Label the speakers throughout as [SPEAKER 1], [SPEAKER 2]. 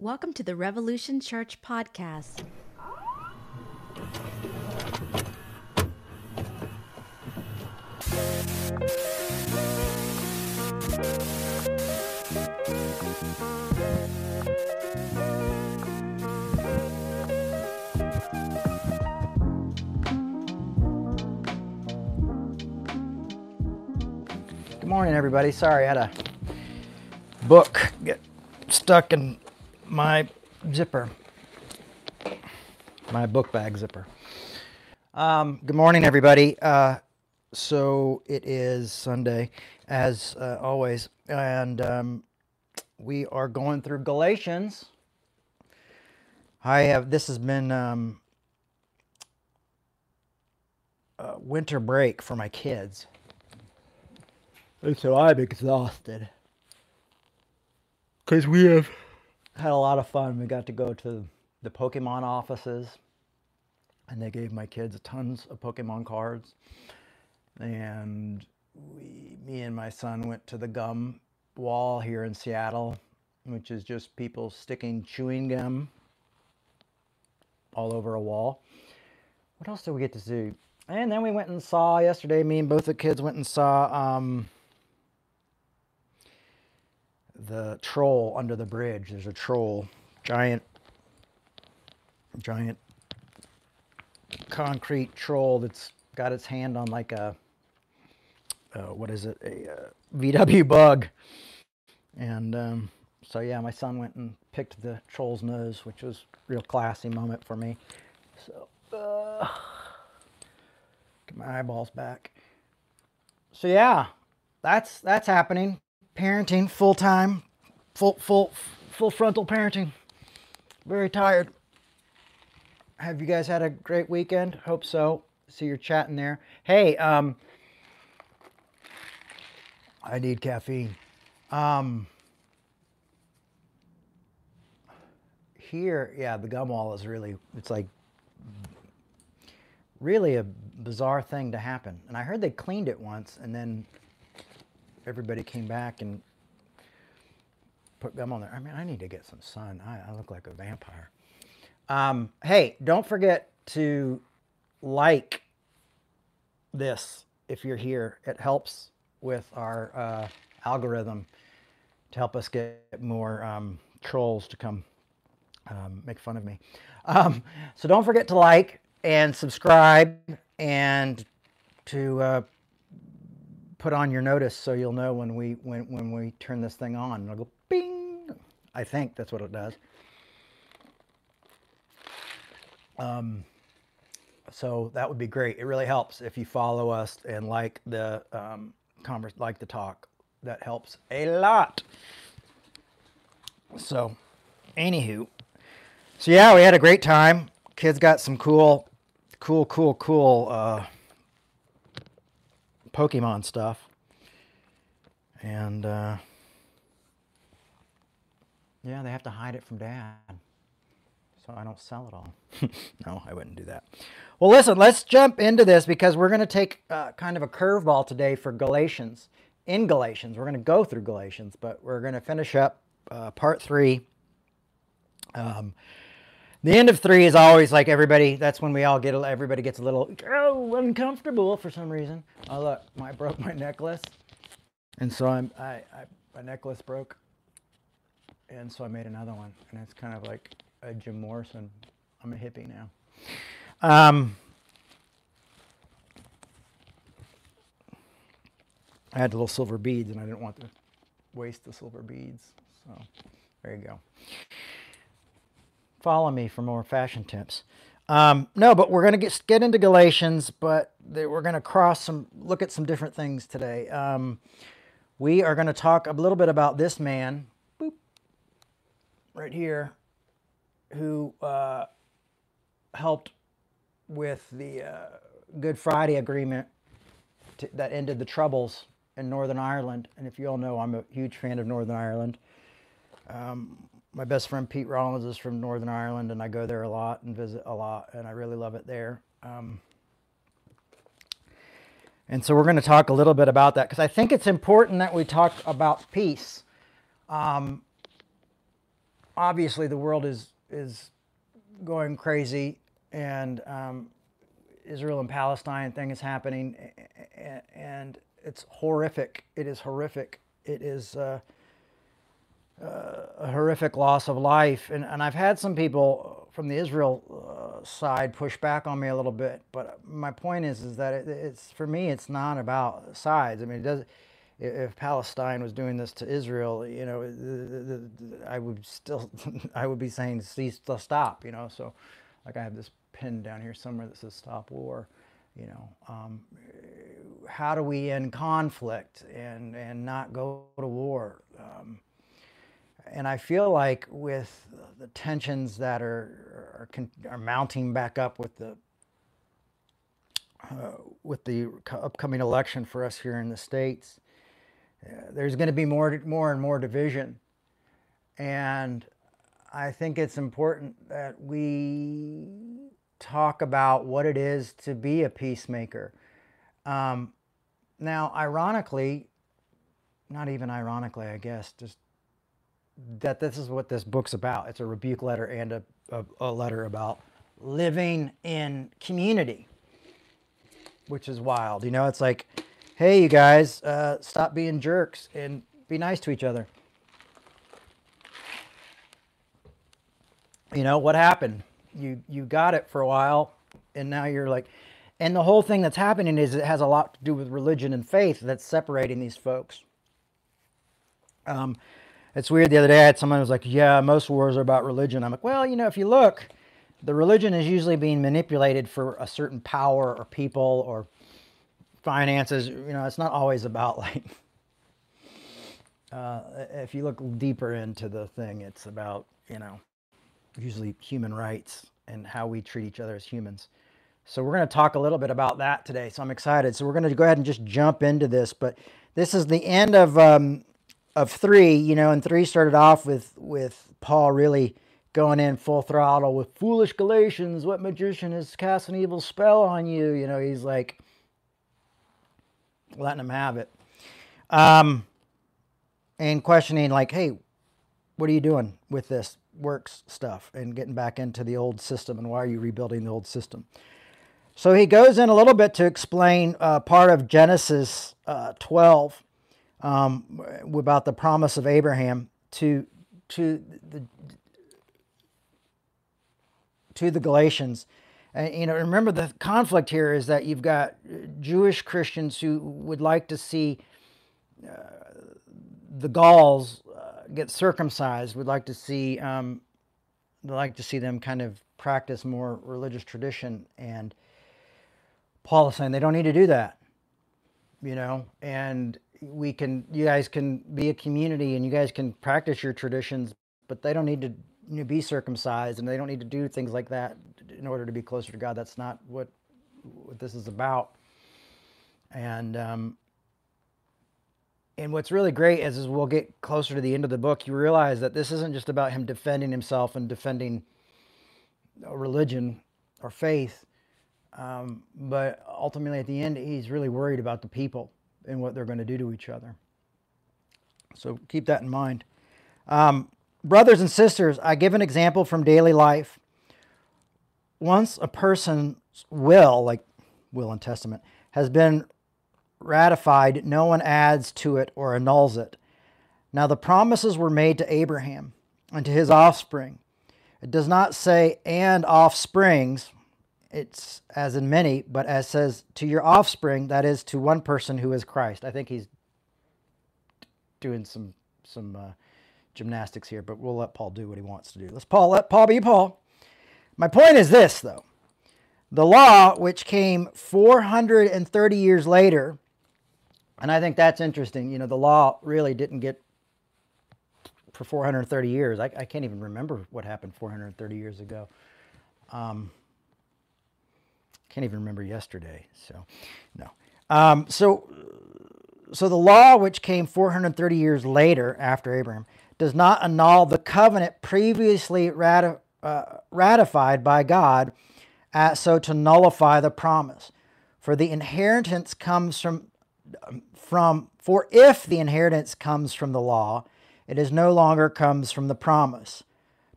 [SPEAKER 1] Welcome to the Revolution Church podcast.
[SPEAKER 2] Good morning, everybody. Sorry, I had a book get stuck in my zipper, my book bag zipper. Um, good morning, everybody. Uh, so it is Sunday, as uh, always, and um, we are going through Galatians. I have. This has been um, winter break for my kids. And so I'm exhausted. Because we have had a lot of fun. We got to go to the Pokemon offices, and they gave my kids tons of Pokemon cards. And we, me and my son went to the gum wall here in Seattle, which is just people sticking chewing gum all over a wall. What else did we get to see? And then we went and saw yesterday. Me and both the kids went and saw um, the troll under the bridge. There's a troll, giant, giant concrete troll that's got its hand on like a, uh, what is it, a uh, VW bug. And um, so yeah, my son went and picked the troll's nose, which was real classy moment for me. So, uh, get my eyeballs back. So yeah, that's that's happening parenting full time, full full full frontal parenting. Very tired. Have you guys had a great weekend? Hope so. See you're chatting there. Hey, um, I need caffeine. Um, here, yeah, the gum wall is really, it's like really a bizarre thing to happen. And I heard they cleaned it once and then everybody came back and put gum on there. I mean, I need to get some sun. I, I look like a vampire. Um, hey, don't forget to like this if you're here. It helps with our uh, algorithm to help us get more um, trolls to come um, make fun of me. Um, so don't forget to like and subscribe and to uh, put on your notice so you'll know when we when when we turn this thing on. It'll go bing. I think that's what it does. Um, so that would be great. It really helps if you follow us and like the um, converse, like the talk. That helps a lot. So, anywho, so yeah, we had a great time. Kids got some cool, cool, cool, cool uh, Pokemon stuff. And uh, yeah, they have to hide it from dad. So I don't sell it all. no, I wouldn't do that. Well, listen, let's jump into this because we're going to take uh, kind of a curveball today for Galatians. In Galatians, we're going to go through Galatians, but we're going to finish up uh, part three. Um, the end of three is always like everybody. That's when we all get everybody gets a little oh, uncomfortable for some reason. Oh look, I broke my necklace, and so I'm I, I my necklace broke, and so I made another one, and it's kind of like a Jim Morrison. I'm a hippie now. Um, I had little silver beads, and I didn't want to waste the silver beads, so there you go follow me for more fashion tips. Um, no, but we're going to get get into Galatians, but we're going to cross some, look at some different things today. Um, we are going to talk a little bit about this man, boop, right here, who uh, helped with the uh, Good Friday Agreement to, that ended the troubles in Northern Ireland. And if you all know, I'm a huge fan of Northern Ireland. Um, my best friend Pete Rollins is from Northern Ireland, and I go there a lot and visit a lot, and I really love it there. Um, and so we're going to talk a little bit about that because I think it's important that we talk about peace. Um, obviously the world is is going crazy, and um, Israel and Palestine thing is happening, and it's horrific. It is horrific. It is uh, a horrific loss of life, and and I've had some people from the Israel uh, side push back on me a little bit, but my point is is that it, it's for me it's not about sides. I mean, it does if Palestine was doing this to Israel, you know, I would still, I would be saying cease to stop, you know. So, like I have this pin down here somewhere that says "Stop War," you know. Um, how do we end conflict and and not go to war? Um, and I feel like with the tensions that are are, are mounting back up with the uh, with the upcoming election for us here in the states, there's going to be more, more and more division. And I think it's important that we talk about what it is to be a peacemaker. Um, now, ironically, not even ironically, I guess, just that this is what this book's about. It's a rebuke letter and a, a, a letter about living in community, which is wild. You know, it's like hey, you guys, uh, stop being jerks and be nice to each other. You know, what happened? You, you got it for a while, and now you're like, and the whole thing that's happening is it has a lot to do with religion and faith that's separating these folks. Um, it's weird. The other day, I had someone who was like, "Yeah, most wars are about religion." I'm like, "Well, you know, if you look, the religion is usually being manipulated for a certain power or people or finances, you know, it's not always about like, uh, if you look deeper into the thing, it's about, you know, usually human rights and how we treat each other as humans. So we're going to talk a little bit about that today. So I'm excited. So we're going to go ahead and just jump into this. But this is the end of um, of three. You know, and three started off with with Paul really going in full throttle with foolish Galatians. What magician has cast an evil spell on you? You know, he's like letting them have it. Um, and questioning, like, hey, what are you doing with this works stuff and getting back into the old system and why are you rebuilding the old system? So he goes in a little bit to explain uh, part of Genesis uh, 12 um, about the promise of Abraham to to the to the Galatians and, you know, remember the conflict here is that you've got Jewish Christians who would like to see uh, the Gauls uh, get circumcised, would like to see, um, like to see them kind of practice more religious tradition. And Paul is saying they don't need to do that, you know, and we can, you guys can be a community and you guys can practice your traditions, but they don't need to you know, be circumcised and they don't need to do things like that in order to be closer to God. That's not what, what this is about. And um, and what's really great is, as we'll get closer to the end of the book, you realize that this isn't just about him defending himself and defending religion or faith, um, but ultimately at the end, he's really worried about the people and what they're going to do to each other. So keep that in mind. Um, brothers and sisters, I give an example from daily life once a person's will, like will and testament, has been ratified, no one adds to it or annuls it. Now the promises were made to Abraham and to his offspring. It does not say and offsprings, it's as in many, but as says to your offspring, that is to one person who is Christ. I think he's doing some some uh, gymnastics here, but we'll let Paul do what he wants to do. Let's Paul let Paul be Paul. My point is this, though. The law, which came 430 years later, and I think that's interesting. You know, the law really didn't get for 430 years. I, I can't even remember what happened 430 years ago. Um, can't even remember yesterday. So, no. Um, so, so the law, which came 430 years later after Abraham, does not annul the covenant previously ratified uh, ratified by God uh, so to nullify the promise. For the inheritance comes from, from, for if the inheritance comes from the law, it is no longer comes from the promise.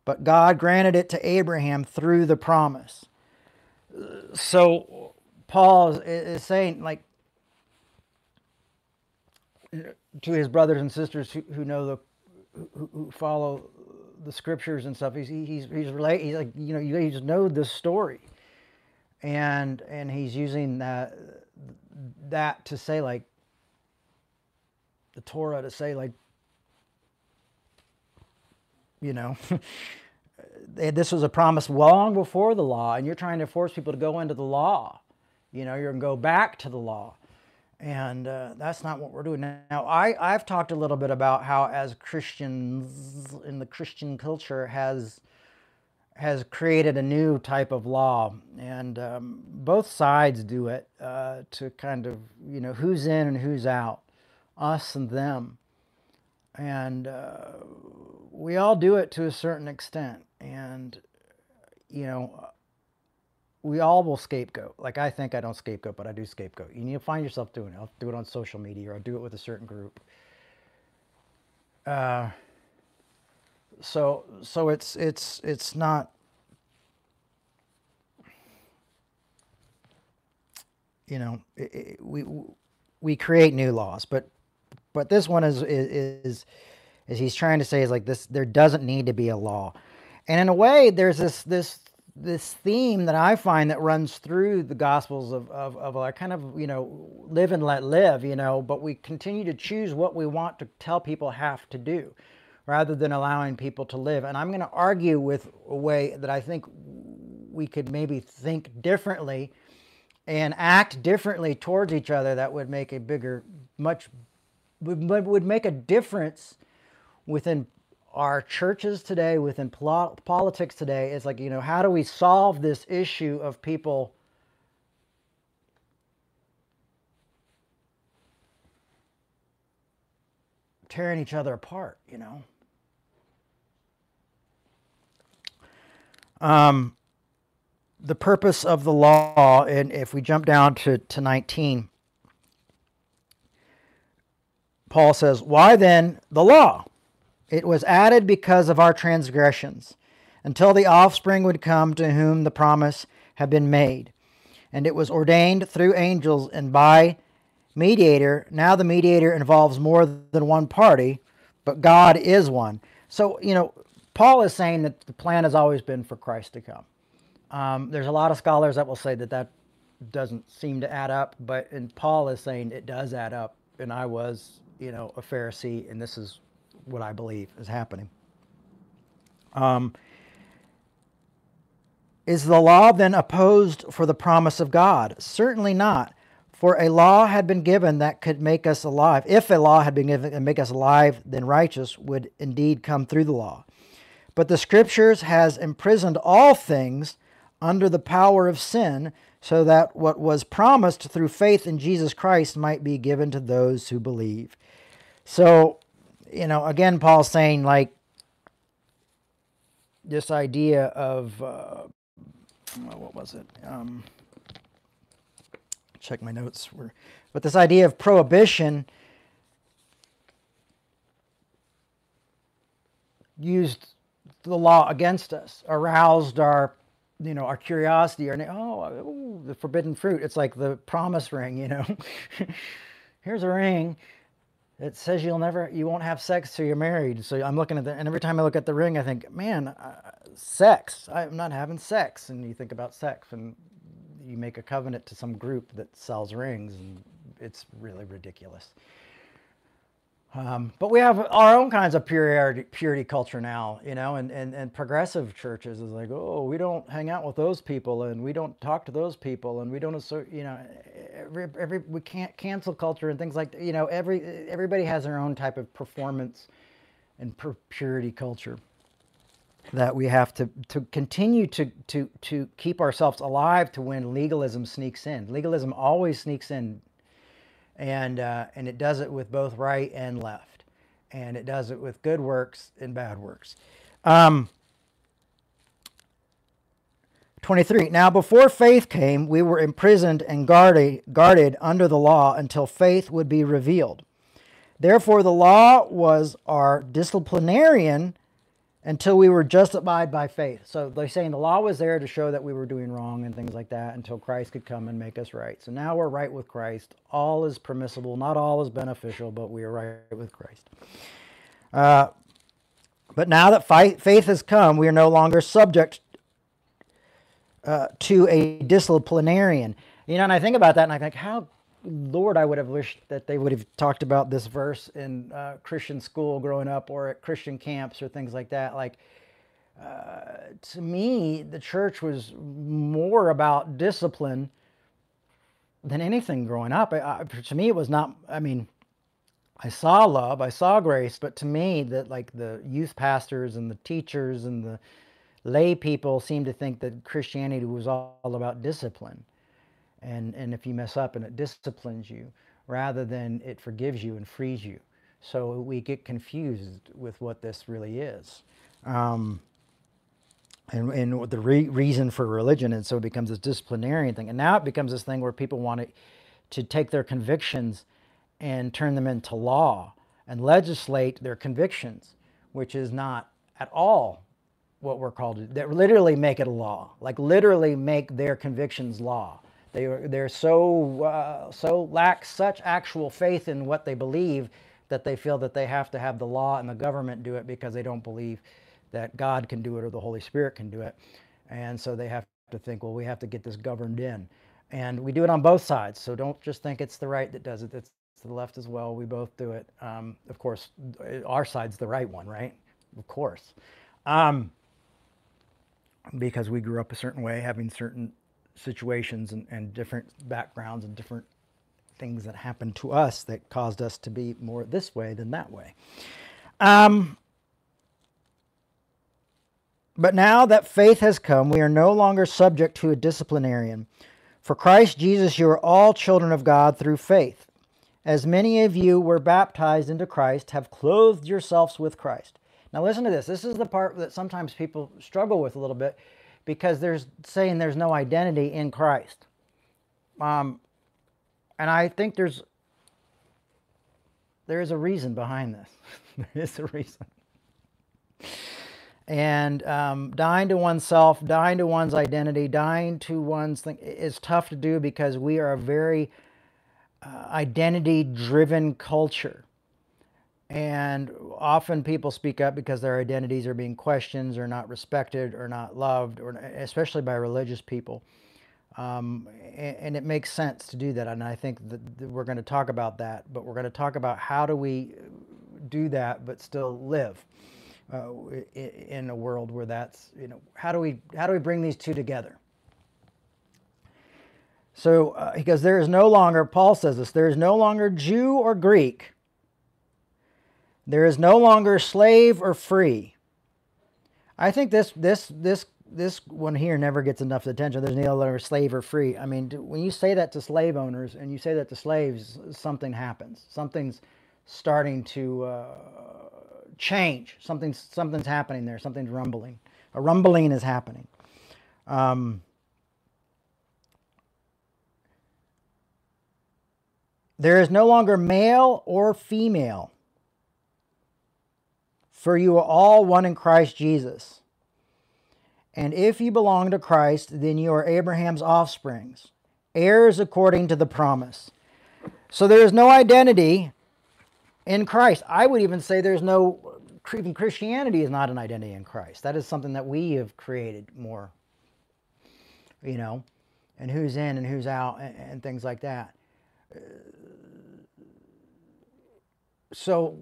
[SPEAKER 2] but God granted it to Abraham through the promise. So Paul is, saying, like, to his brothers and sisters who, who know the who, who follow the scriptures and stuff. He's he's he's relate. He's like you know you just know this story, and and he's using that that to say like the Torah to say like you know this was a promise long before the law, and you're trying to force people to go into the law. You know, you're going to go back to the law. And uh, that's not what we're doing now. I, I've talked a little bit about how, as Christians in the Christian culture, has has created a new type of law, and um, both sides do it uh, to kind of you know who's in and who's out, us and them, and uh, we all do it to a certain extent, and you know we all will scapegoat. Like I think I don't scapegoat, but I do scapegoat. You need to find yourself doing it. I'll do it on social media or I'll do it with a certain group. Uh, so so it's it's it's not you know it, it, we we create new laws, but but this one is is is he's trying to say is like this there doesn't need to be a law. And in a way there's this this this theme that I find that runs through the Gospels of, of, of a kind of, you know, live and let live, you know, but we continue to choose what we want to tell people have to do rather than allowing people to live. And I'm going to argue with a way that I think we could maybe think differently and act differently towards each other that would make a bigger, much, would, would make a difference within our churches today, within politics today, is like, you know, how do we solve this issue of people tearing each other apart, you know? Um, the purpose of the law, and if we jump down to, to 19, Paul says, Why then the law? It was added because of our transgressions, until the offspring would come to whom the promise had been made. And it was ordained through angels and by mediator. Now the mediator involves more than one party, but God is one. So, you know, Paul is saying that the plan has always been for Christ to come. Um, there's a lot of scholars that will say that that doesn't seem to add up, but and Paul is saying it does add up. And I was, you know, a Pharisee, and this is what I believe is happening. Um, is the law then opposed for the promise of God? Certainly not. For a law had been given that could make us alive. If a law had been given and make us alive, then righteous would indeed come through the law. But the scriptures has imprisoned all things under the power of sin, so that what was promised through faith in Jesus Christ might be given to those who believe. So you know, again, Paul's saying like this idea of uh, what was it? Um, check my notes. Were, but this idea of prohibition used the law against us, aroused our, you know, our curiosity, our oh, oh the forbidden fruit. It's like the promise ring, you know. Here's a ring it says you'll never you won't have sex till you're married. So i'm looking at the and every time i look at the ring i think man uh, sex. I'm not having sex. And you think about sex and you make a covenant to some group that sells rings and it's really ridiculous um, but we have our own kinds of purity, purity culture now, you know, and, and, and progressive churches is like, oh, we don't hang out with those people and we don't talk to those people and we don't, you know, every, every we can't cancel culture and things like, you know, every everybody has their own type of performance and purity culture that we have to, to continue to, to, to keep ourselves alive to when legalism sneaks in. Legalism always sneaks in and uh, and it does it with both right and left, and it does it with good works and bad works. Um, 23. Now, before faith came, we were imprisoned and guarded, guarded under the law until faith would be revealed. Therefore, the law was our disciplinarian until we were justified by faith. So they're saying the law was there to show that we were doing wrong and things like that until Christ could come and make us right. So now we're right with Christ. All is permissible, not all is beneficial, but we are right with Christ. Uh, but now that faith has come, we are no longer subject uh, to a disciplinarian. You know, and I think about that and I think, how Lord, I would have wished that they would have talked about this verse in uh, Christian school growing up or at Christian camps or things like that. Like, uh, to me, the church was more about discipline than anything growing up. I, I, to me, it was not, I mean, I saw love, I saw grace, but to me, that like the youth pastors and the teachers and the lay people seemed to think that Christianity was all about discipline and and if you mess up and it disciplines you rather than it forgives you and frees you. So we get confused with what this really is. Um, and, and the re- reason for religion and so it becomes this disciplinarian thing. And now it becomes this thing where people want to, to take their convictions and turn them into law and legislate their convictions which is not at all what we're called to that literally make it a law like literally make their convictions law they are they're so uh, so lack such actual faith in what they believe that they feel that they have to have the law and the government do it because they don't believe that God can do it or the Holy Spirit can do it. And so they have to think, well, we have to get this governed in. And we do it on both sides. So don't just think it's the right that does it. It's the left as well. We both do it. Um, of course, our side's the right one, right? Of course. Um, because we grew up a certain way, having certain situations and, and different backgrounds and different things that happened to us that caused us to be more this way than that way. Um, but now that faith has come, we are no longer subject to a disciplinarian. For Christ Jesus, you are all children of God through faith. As many of you were baptized into Christ, have clothed yourselves with Christ. Now, listen to this. This is the part that sometimes people struggle with a little bit because there's saying there's no identity in Christ. Um, and I think there's there is a reason behind this. there is a reason. And um, dying to oneself, dying to one's identity, dying to one's thing is tough to do because we are a very uh, identity driven culture. And often people speak up because their identities are being questioned or not respected or not loved, or especially by religious people. Um, and, and, it makes sense to do that. And I think that, that we're going to talk about that, but we're going to talk about how do we do that but still live uh, in a world where that's you know how do we how do we bring these two together? So uh, because there is no longer Paul says this there is no longer Jew or Greek there is no longer slave or free. I think this this this this one here never gets enough attention. There's no longer slave or free. I mean, when you say that to slave owners and you say that to slaves, something happens. Something's starting to uh, change. Something's something's happening there. Something's rumbling. A rumbling is happening. Um, there is no longer male or female. For you are all one in Christ Jesus. And if you belong to Christ, then you are Abraham's offsprings, heirs according to the promise. So there is no identity in Christ. I would even say there's no, even Christianity is not an identity in Christ. That is something that we have created more, you know, and who's in and who's out and, and things like that. So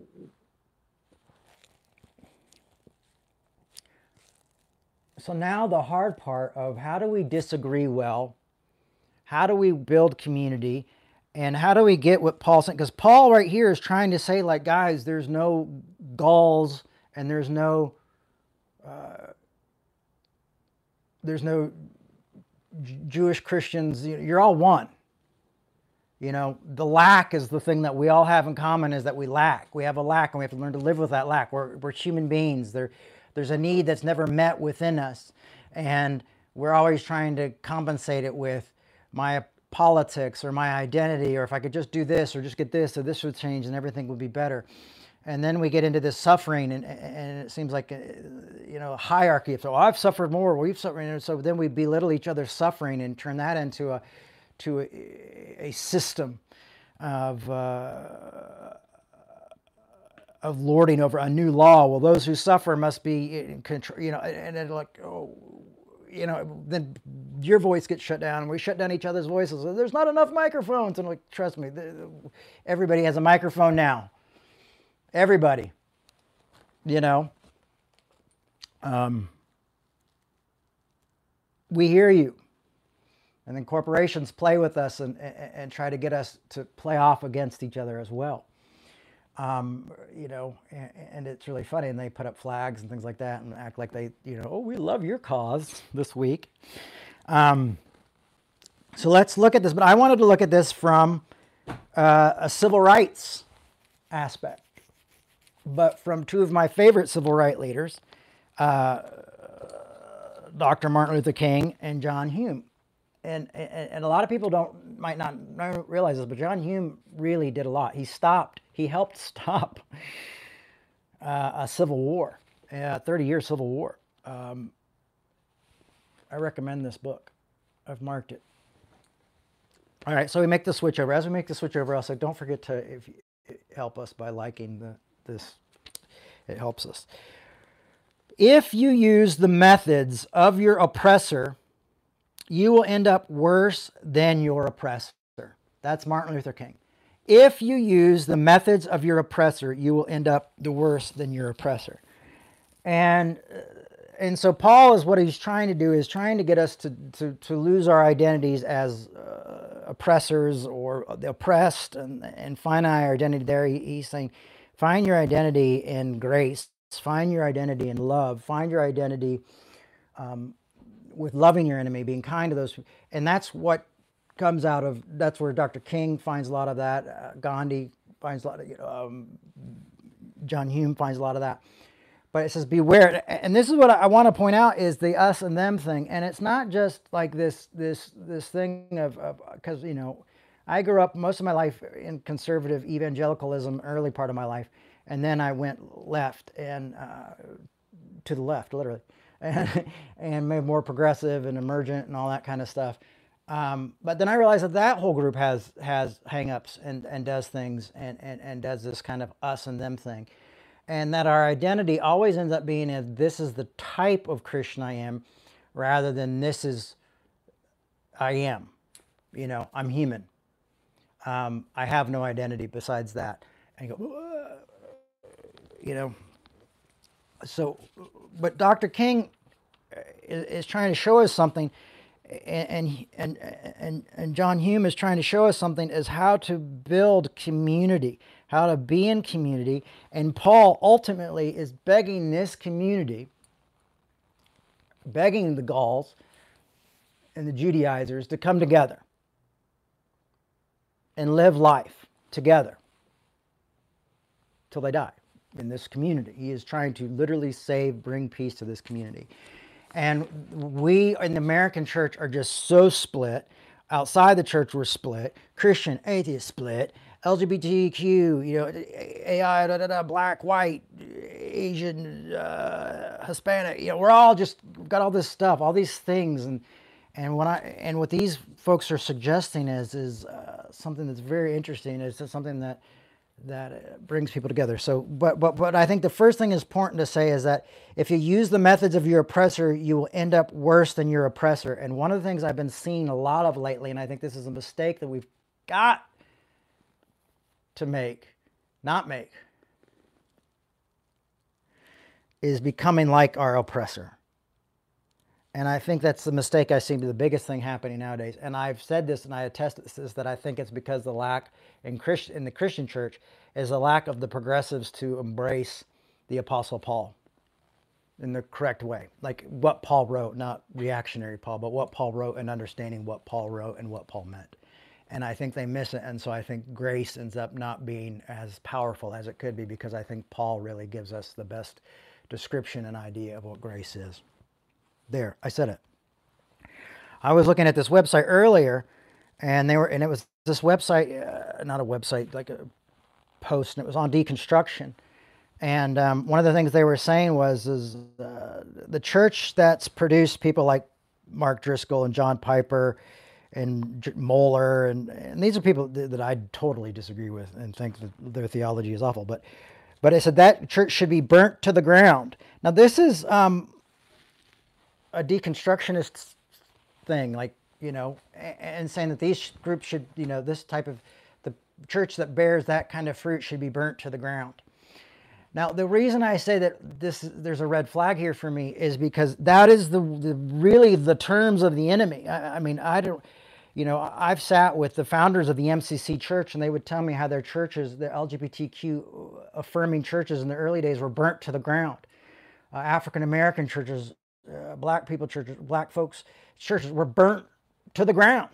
[SPEAKER 2] so now the hard part of how do we disagree well? How do we build community? And how do we get what Paul said? Because Paul right here is trying to say, like, guys, there's no Gauls and there's no uh, there's no J- Jewish Christians. You're all one. You know, the lack is the thing that we all have in common is that we lack. We have a lack and we have to learn to live with that lack. We're, we're human beings. There, there's a need that's never met within us. And we're always trying to compensate it with my politics or my identity, or if I could just do this or just get this or this would change and everything would be better. And then we get into this suffering, and, and it seems like uh, you know hierarchy so I've suffered more, we've suffered, and so then we belittle each other's suffering and turn that into a to a, a system of uh, of lording over a new law. Well, those who suffer must be in control, you know, and then like, oh, you know, then your voice gets shut down, and we shut down each other's voices. There's not enough microphones, and like, trust me, everybody has a microphone now. Everybody, you know. Um, we hear you. And then corporations play with us and, and, and, try to get us to play off against each other as well. Um, you know, and, and, it's really funny. And they put up flags and things like that and act like they, you know, oh, we love your cause this week. Um, so let's look at this. But I wanted to look at this from uh, a civil rights aspect, but from two of my favorite civil rights leaders, uh, Dr. Martin Luther King and John Hume and, and, and a lot of people don't might not realize this, but John Hume really did a lot. He stopped. He helped stop uh, a civil war, a 30 year civil war. Um, I recommend this book. I've marked it. All right, so we make the switch over. As we make the switch over, say, don't forget to if, help us by liking the, this. It helps us. If you use the methods of your oppressor you will end up worse than your oppressor. That's Martin Luther King. If you use the methods of your oppressor, you will end up the worse than your oppressor. And uh, and so Paul is what he's trying to do is trying to get us to to, to lose our identities as uh, oppressors or the oppressed and, and find our identity there. He, he's saying, find your identity in grace, find your identity in love, find your identity um, with loving your enemy, being kind to those, and that's what comes out of. That's where Dr. King finds a lot of that. Uh, Gandhi finds a lot of. You know, um, John Hume finds a lot of that. But it says beware, and this is what I want to point out is the us and them thing, and it's not just like this this this thing of because you know, I grew up most of my life in conservative evangelicalism, early part of my life, and then I went left and uh, to the left, literally and, and maybe more progressive and emergent and all that kind of stuff. Um, but then I realized that that whole group has has hangups and, and does things and, and, and does this kind of us and them thing. And that our identity always ends up being as this is the type of Christian I am rather than this is I am. You know, I'm human. Um, I have no identity besides that. And you go, you know. So but Dr. King uh, is, is, trying to show us something, and, and, and, and John Hume is trying to show us something is how to build community, how to be in community. And Paul ultimately is begging this community, begging the Gauls and the Judaizers to come together and live life together till they die in this community. He is trying to literally save, bring peace to this community. And we in the American church are just so split. Outside the church, we're split. Christian, atheist, split. LGBTQ, you know, AI, da, da, da, black, white, Asian, uh, Hispanic. You know, we're all just got all this stuff, all these things, and and what I and what these folks are suggesting is is uh, something that's very interesting. It's something that that uh, brings people together. So, but but but I think the first thing is important to say is that if you use the methods of your oppressor, you will end up worse than your oppressor. And one of the things I've been seeing a lot of lately, and I think this is a mistake that we've got to make, not make, is becoming like our oppressor. And I think that's the mistake I see the biggest thing happening nowadays. And I've said this and I attest this that I think it's because the lack in Christ, in the Christian church is the lack of the progressives to embrace the Apostle Paul in the correct way. Like what Paul wrote, not reactionary Paul, but what Paul wrote and understanding what Paul wrote and what Paul meant. And I think they miss it. And so I think grace ends up not being as powerful as it could be because I think Paul really gives us the best description and idea of what grace is. There, I said it. I was looking at this website earlier, and they were, and it was this website, uh, not a website, like a post, and it was on deconstruction, And um, one of the things they were saying was, is uh, the church that's produced people like Mark Driscoll and John Piper and J- Mohler, and, and these are people that, that I totally disagree with and think that their theology is awful. But, but it said that church should be burnt to the ground. Now this is um, a deconstructionist thing, like you know, and saying that these groups should, you know, this type of the church that bears that kind of fruit should be burnt to the ground. Now, the reason I say that this there's a red flag here for me is because that is the, the really the terms of the enemy. I, I mean, I don't, you know, I've sat with the founders of the MCC Church, and they would tell me how their churches, the LGBTQ affirming churches in the early days, were burnt to the ground. Uh, African American churches, uh, black people churches, black folks churches were burnt to the ground.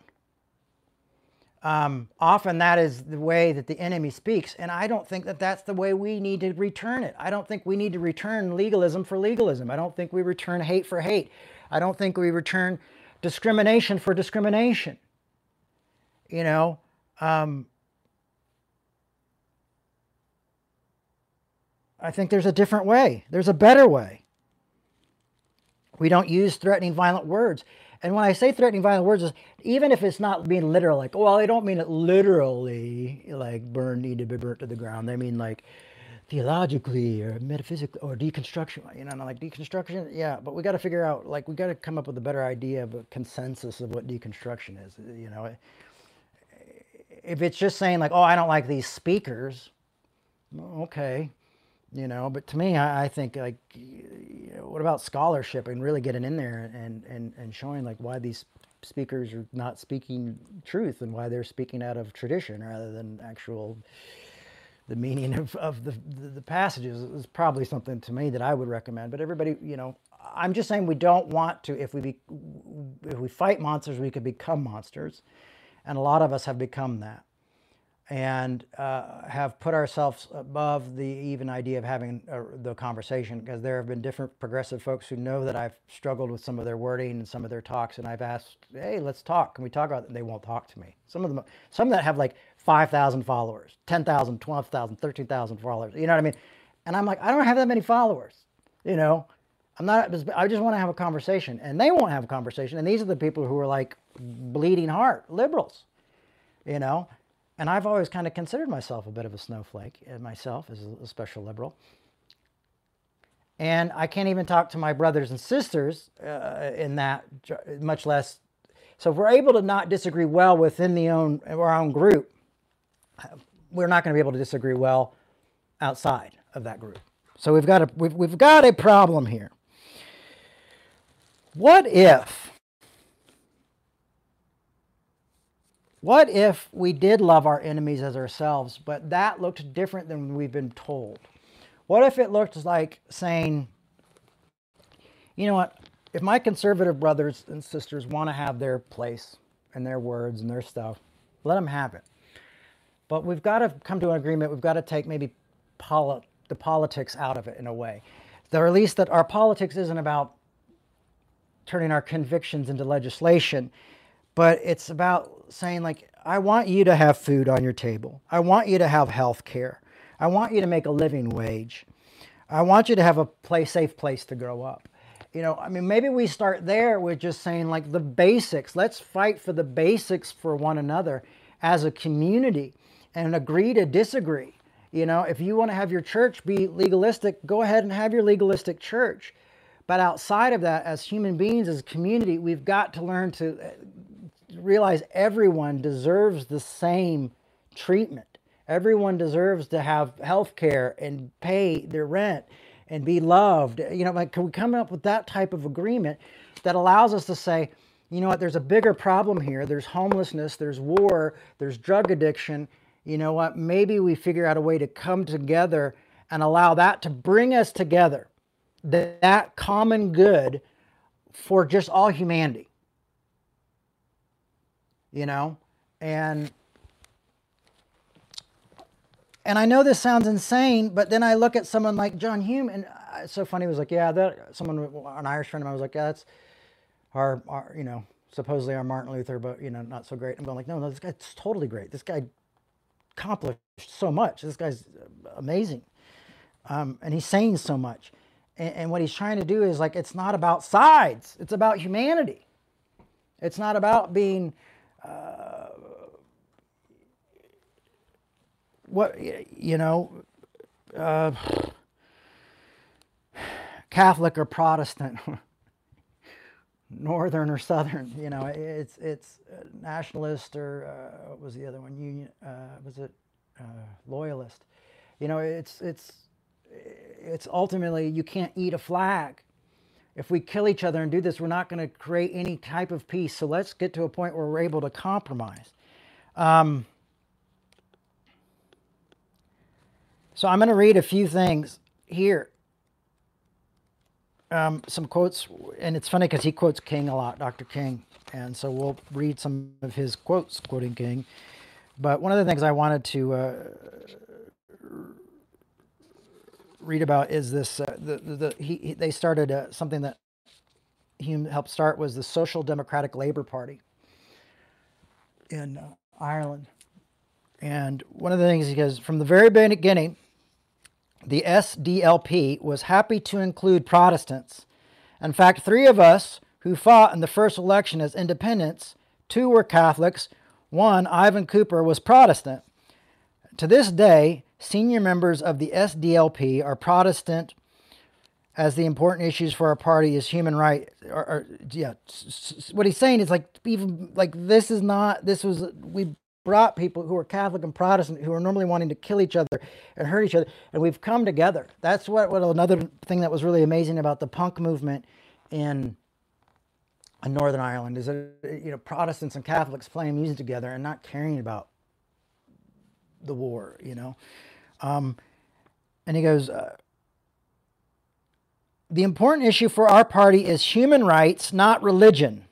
[SPEAKER 2] Um, often that is the way that the enemy speaks, and I don't think that that's the way we need to return it. I don't think we need to return legalism for legalism. I don't think we return hate for hate. I don't think we return discrimination for discrimination. You know, um, I think there's a different way. There's a better way. We don't use threatening, violent words. And when I say threatening violent words, is even if it's not being literal, like, well, I don't mean it literally, like burn need to be burnt to the ground. They mean like theologically or metaphysically or deconstruction. You know, like deconstruction, yeah. But we got to figure out, like, we got to come up with a better idea of a consensus of what deconstruction is. You know, if it's just saying like, oh, I don't like these speakers, okay, you know but to me i, I think like you know, what about scholarship and really getting in there and, and and showing like why these speakers are not speaking truth and why they're speaking out of tradition rather than actual the meaning of, of the, the, the passages is probably something to me that i would recommend. But everybody you know i'm just saying we don't want to if we be, if we fight monsters we could become monsters. And a lot of us have become that and uh, have put ourselves above the even idea of having a, the conversation because there have been different progressive folks who know that I've struggled with some of their wording and some of their talks, and I've asked, "Hey, let's talk. Can we talk about it?" And they won't talk to me. Some of them, some that have like five thousand followers, 10,000, 12,000, 13,000 followers. You know what I mean? And I'm like, I don't have that many followers. You know, I'm not. I just want to have a conversation, and they won't have a conversation. And these are the people who are like bleeding heart liberals. You know, and I've always kind of considered myself a bit of a snowflake uh, myself as a special liberal. And I can't even talk to my brothers and sisters uh, in that, much less. So if we're able to not disagree well within the own our own group, we're not going to be able to disagree well outside of that group. So we've got a we've, we've got a problem here. What if What if we did love our enemies as ourselves, but that looked different than we've been told? What if it looked like saying, you know what, if my conservative brothers and sisters want to have their place and their words and their stuff, let them have it. But we've got to come to an agreement. We've got to take maybe poli- the politics out of it in a way. Or at least that our politics isn't about turning our convictions into legislation, but it's about saying like I want you to have food on your table. I want you to have health care. I want you to make a living wage. I want you to have a place safe place to grow up. You know, I mean maybe we start there with just saying like the basics. Let's fight for the basics for one another as a community and agree to disagree. You know, if you want to have your church be legalistic, go ahead and have your legalistic church. But outside of that, as human beings, as a community, we've got to learn to realize everyone deserves the same treatment. Everyone deserves to have health care and pay their rent and be loved. You know, like can we come up with that type of agreement that allows us to say, you know what, there's a bigger problem here. There's homelessness, there's war, there's drug addiction. You know what, maybe we figure out a way to come together and allow that to bring us together. That, that common good for just all humanity you know? And and I know this sounds insane, but then I look at someone like John Hume, and it's so funny. He was like, "Yeah, that someone, an Irish friend of mine, was like, yeah, that's our, our, you know, supposedly our Martin Luther, but you know, not so great." I'm going like, "No, no, this guy's totally great. This guy accomplished so much. This guy's amazing." Um, and he's saying so much. And, and what he's trying to do is like, it's not about sides, it's about humanity. It's not about being uh, what you know uh, Catholic or Protestant, Northern or Southern. You know, it's it's nationalist or uh, what was the other one? Union uh, was it uh, loyalist? You know, it's it's it's ultimately you can't eat a flag. If we kill each other and do this, we're not going to create any type of peace. So let's get to a point where we're able to compromise. Um, so I'm going to read a few things here. Um, some quotes, and it's funny because he quotes King a lot, Dr. King. And so we'll read some of his quotes quoting King. But one of the things I wanted to uh, read about is this: uh, the, the, the he, he, they started uh, something that Hume helped start was the Social Democratic Labour Party in uh, Ireland. And one of the things he says from the very beginning, the SDLP was happy to include Protestants. In fact, three of us who fought in the first election as independents, two were Catholics, one, Ivan Cooper, was Protestant. To this day, Senior members of the SDLP are Protestant, as the important issues for our party is human right. Or, or, yeah, what he's saying is like even like this is not. This was we brought people who are Catholic and Protestant who are normally wanting to kill each other and hurt each other, and we've come together. That's what what another thing that was really amazing about the punk movement in in Northern Ireland is that you know Protestants and Catholics playing music together and not caring about the war. You know. Um, and he goes, uh, The important issue for our party is human rights, not religion.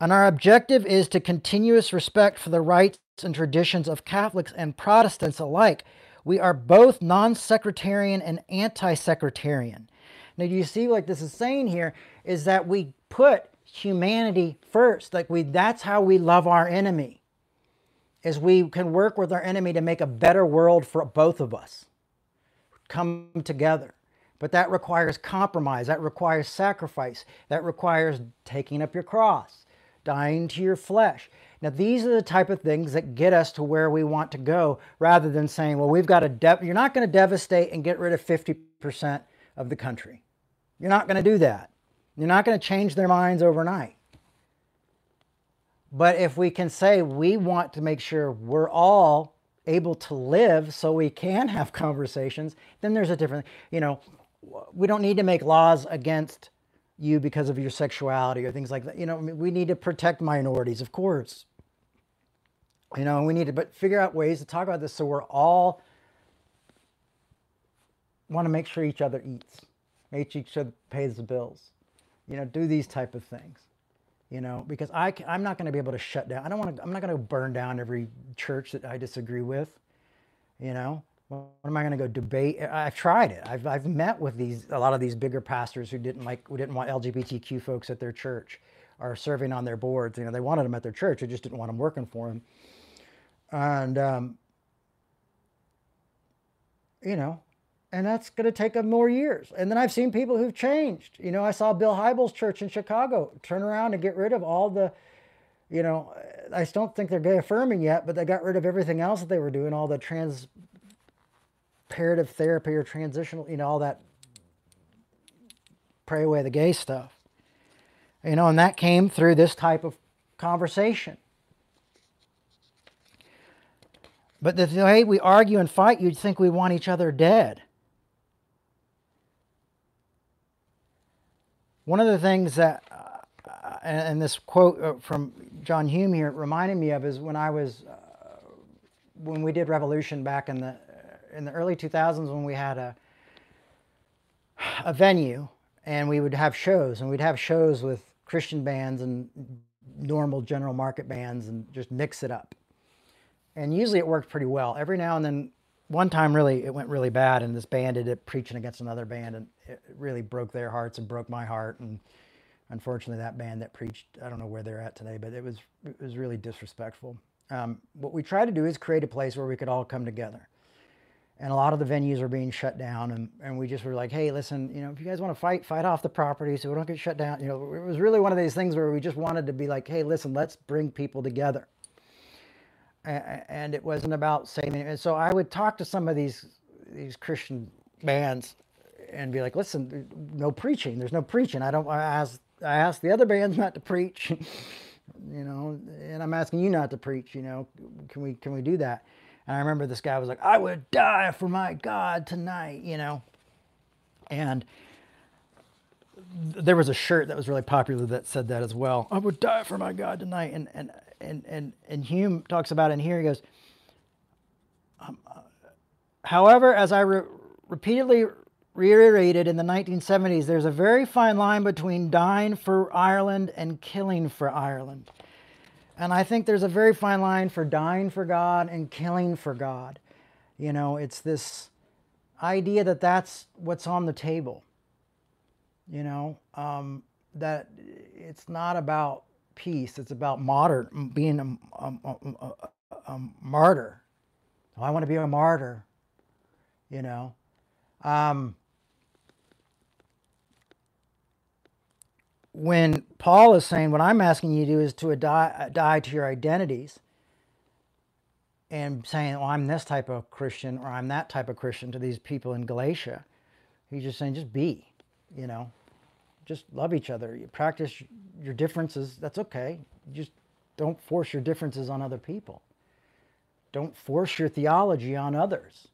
[SPEAKER 2] And our objective is to continuous respect for the rights and traditions of Catholics and Protestants alike. We are both non sectarian and anti sectarian. Now, do you see what this is saying here? Is that we put humanity first. Like we that's how we love our enemy is we can work with our enemy to make a better world for both of us. Come together. But that requires compromise. That requires sacrifice. That requires taking up your cross, dying to your flesh. Now, these are the type of things that get us to where we want to go rather than saying, well, we've got to, you're not going to devastate and get rid of 50% of the country. You're not going to do that. You're not going to change their minds overnight. But if we can say we want to make sure we're all able to live so we can have conversations, then there's a different, you know, we don't need to make laws against you because of your sexuality or things like that. You know, we need to protect minorities, of course. You know, we need to but figure out ways to talk about this so we're all want to make sure each other eats, make each other pays the bills. You know, do these type of things you know, because I, I'm not going to be able to shut down. I don't want to, I'm not going to burn down every church that I disagree with, you know. What am I going to go debate? I've tried it. I've, I've met with these, a lot of these bigger pastors who didn't like, who didn't want LGBTQ folks at their church or serving on their boards. You know, they wanted them at their church. They just didn't want them working for them. And, um, you know, and that's going to take them more years. And then I've seen people who've changed. You know, I saw Bill Hybels' church in Chicago turn around and get rid of all the, you know, I don't think they're gay affirming yet, but they got rid of everything else that they were doing, all the trans comparative therapy or transitional, you know, all that pray away the gay stuff. You know, and that came through this type of conversation. But the way we argue and fight, you'd think we want each other dead. One of the things that, uh, and this quote uh, from John Hume here reminded me of is when I was, uh, when we did Revolution back in the in the early 2000s when we had a a venue and we would have shows and we'd have shows with Christian bands and normal general market bands and just mix it up. And usually it worked pretty well. Every now and then one time really it went really bad and this band ended up preaching against another band and it really broke their hearts and broke my heart and unfortunately that band that preached i don't know where they're at today but it was it was really disrespectful. Um, what we try to do is create a place where we could all come together and a lot of the venues were being shut down and, and we just were like hey listen you know if you guys want to fight fight off the property so we don't get shut down you know it was really one of these things where we just wanted to be like hey listen let's bring people together and it wasn't about saying and so i would talk to some of these these christian bands and be like listen no preaching there's no preaching i don't i ask i ask the other bands not to preach you know and i'm asking you not to preach you know can we can we do that and I remember this guy was like, I would die for my God tonight, you know. And there was a shirt that was really popular that said that as well. I would die for my God tonight. And and and and, and Hume talks about in here. He goes, um, uh, however, as I re- repeatedly reiterated in the 1970s, there's a very fine line between dying for Ireland and killing for Ireland. And I think there's a very fine line for dying for God and killing for God. You know, it's this idea that that's what's on the table. You know, um, that it's not about peace, it's about martyr, being a, a, a, a martyr. Oh, I want to be a martyr, you know. Um, when Paul is saying, what I'm asking you to do is to die, die to your identities and saying, well, I'm this type of Christian or I'm that type of Christian to these people in Galatia, he's just saying, just be, you know, just love each other. You practice your differences, that's okay. You just don't force your differences on other people. Don't force your theology on others.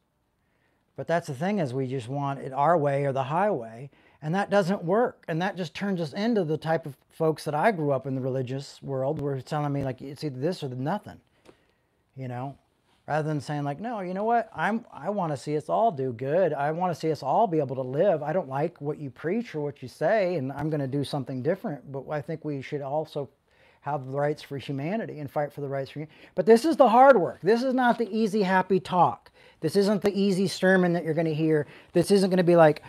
[SPEAKER 2] But that's the thing is we just want it our way or the highway. And that doesn't work. And that just turns us into the type of folks that I grew up in the religious world were telling me like it's either this or nothing. You know? Rather than saying like, no, you know what? I'm I want to see us all do good. I want to see us all be able to live. I don't like what you preach or what you say, and I'm going to do something different. But I think we should also have the rights for humanity and fight for the rights for you. But this is the hard work. This is not the easy, happy talk. This isn't the easy sermon that you're going to hear. This isn't going to be like,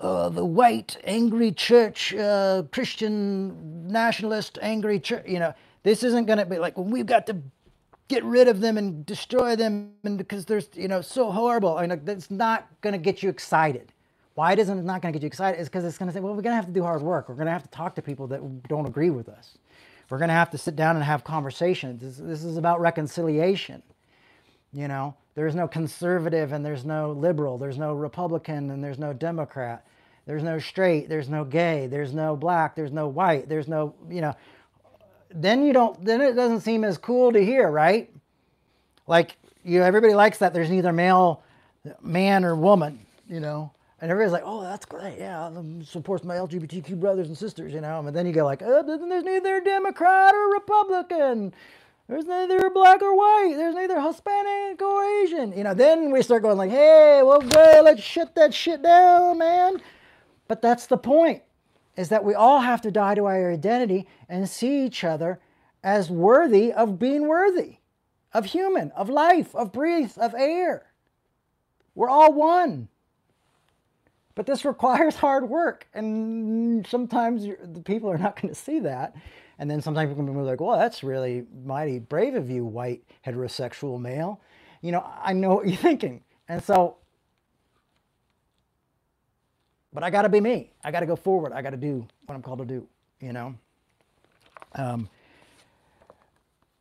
[SPEAKER 2] uh, the white angry church, uh, Christian nationalist angry church. You know, this isn't going to be like well, we've got to get rid of them and destroy them, and because there's you know so horrible. I mean, that's not going to get you excited. Why isn't it not going to get you excited? Is because it's going to say, well, we're going to have to do hard work. We're going to have to talk to people that don't agree with us. We're going to have to sit down and have conversations. This, this is about reconciliation. You know, there's no conservative and there's no liberal. There's no Republican and there's no Democrat. There's no straight, there's no gay, there's no black, there's no white, there's no, you know, then you don't, then it doesn't seem as cool to hear, right? Like, you know, everybody likes that there's neither male, man or woman, you know, and everybody's like, oh, that's great. Yeah, supports my LGBTQ brothers and sisters, you know. And then you go like, oh, there's neither Democrat or Republican. There's neither black or white. There's neither Hispanic or Asian. You know, then we start going like, hey, well, good, let's shut that shit down, man. But that's the point, is that we all have to die to our identity and see each other as worthy of being worthy, of human, of life, of breath, of air. We're all one. But this requires hard work, and sometimes the people are not going to see that. And then sometimes people can be like, well, that's really mighty brave of you, white heterosexual male. You know, I know what you're thinking. And so but I got to be me. I got to go forward. I got to do what I'm called to do, you know? Um,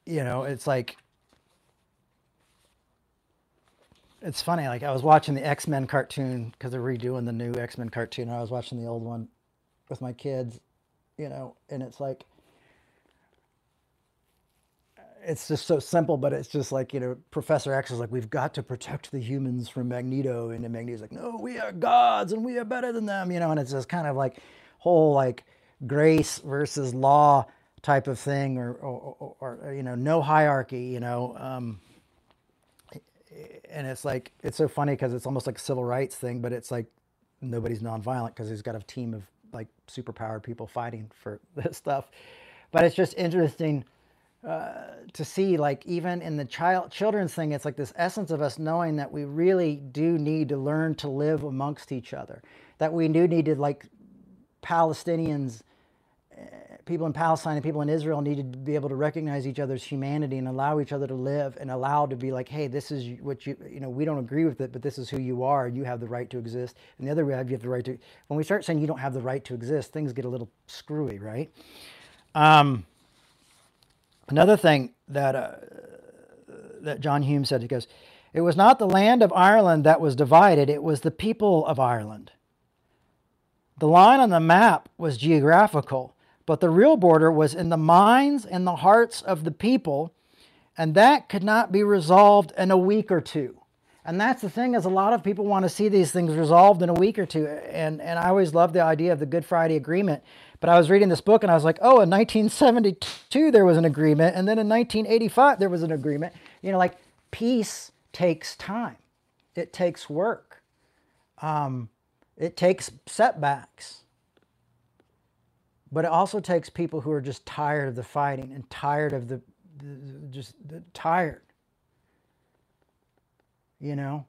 [SPEAKER 2] you know, it's like, it's funny. Like I was watching the X-Men cartoon because they're redoing the new X-Men cartoon. I was watching the old one with my kids, you know, and it's like, it's just so simple, but it's just like, you know, Professor X is like, we've got to protect the humans from Magneto. And Magneto's like, no, we are gods and we are better than them, you know, and it's this kind of like whole like grace versus law type of thing or, or, or, or you know, no hierarchy, you know. Um, and it's like, it's so funny because it's almost like a civil rights thing, but it's like nobody's nonviolent because he's got a team of like superpowered people fighting for this stuff. But it's just interesting to see like even in the child children's thing it's like this essence of us knowing that we really do need to learn to live amongst each other that we do need to like palestinians uh, people in Palestine and people in Israel needed to be able to recognize each other's humanity and allow each other to live and allow to be like, hey, this is what you, you know, we don't agree with it, but this is who you are. You have the right to exist. And the other way, you have the right to, when we start saying you don't have the right to exist, things get a little screwy, right? Um, another thing that, uh, that John Hume said, he goes, it was not the land of Ireland that was divided, it was the people of Ireland. The line on the map was geographical, but the real border was in the minds and the hearts of the people, and that could not be resolved in a week or two. And that's the thing is a lot of people want to see these things resolved in a week or two. And, and I always love the idea of the Good Friday Agreement. But I was reading this book and I was like, oh, in 1972 there was an agreement. And then in 1985 there was an agreement. You know, like peace takes time. It takes work. Um, it takes setbacks. But it also takes people who are just tired of the fighting and tired of the, the just the, tired. You know?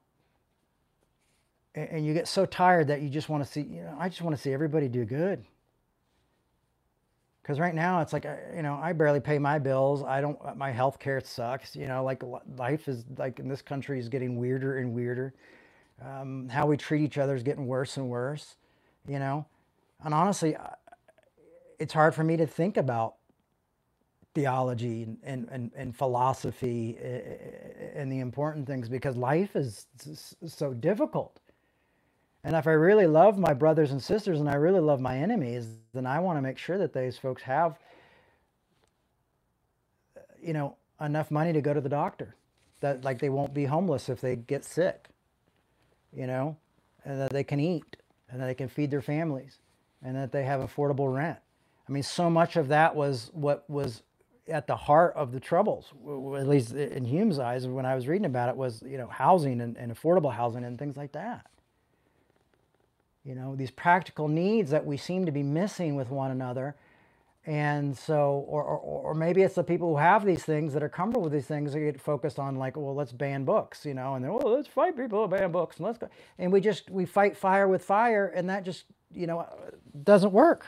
[SPEAKER 2] And, and you get so tired that you just want to see, you know, I just want to see everybody do good. Because right now it's like, uh, you know, I barely pay my bills. I don't, uh, my health care sucks. You know, like life is like in this country is getting weirder and weirder. Um, how we treat each other is getting worse and worse, you know. And honestly, uh, it's hard for me to think about theology and, and, and, philosophy and the important things because life is so difficult. And if I really love my brothers and sisters and I really love my enemies, then I want to make sure that those folks have, you know, enough money to go to the doctor. That like they won't be homeless if they get sick, you know, and that they can eat and that they can feed their families and that they have affordable rent I mean, so much of that was what was at the heart of the troubles, at least in Hume's eyes, when I was reading about it, was you know housing and, and affordable housing and things like that. You know, these practical needs that we seem to be missing with one another. And so, or, or, or maybe it's the people who have these things that are comfortable with these things that get focused on like, well, let's ban books, you know, and then, well, let's fight people ban books and let's go. And we just, we fight fire with fire and that just, you know, doesn't work.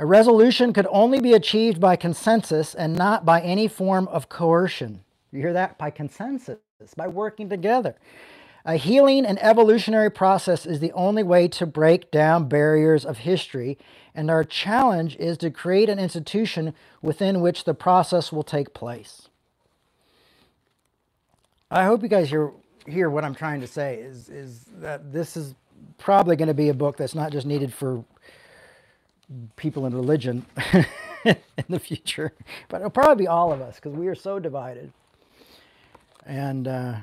[SPEAKER 2] A resolution could only be achieved by consensus and not by any form of coercion. You hear that? By consensus, by working together. A healing and evolutionary process is the only way to break down barriers of history, and our challenge is to create an institution within which the process will take place. I hope you guys hear, hear what I'm trying to say is, is that this is probably going to be a book that's not just needed for people in religion in the future, but it'll probably be all of us because we are so divided. And uh,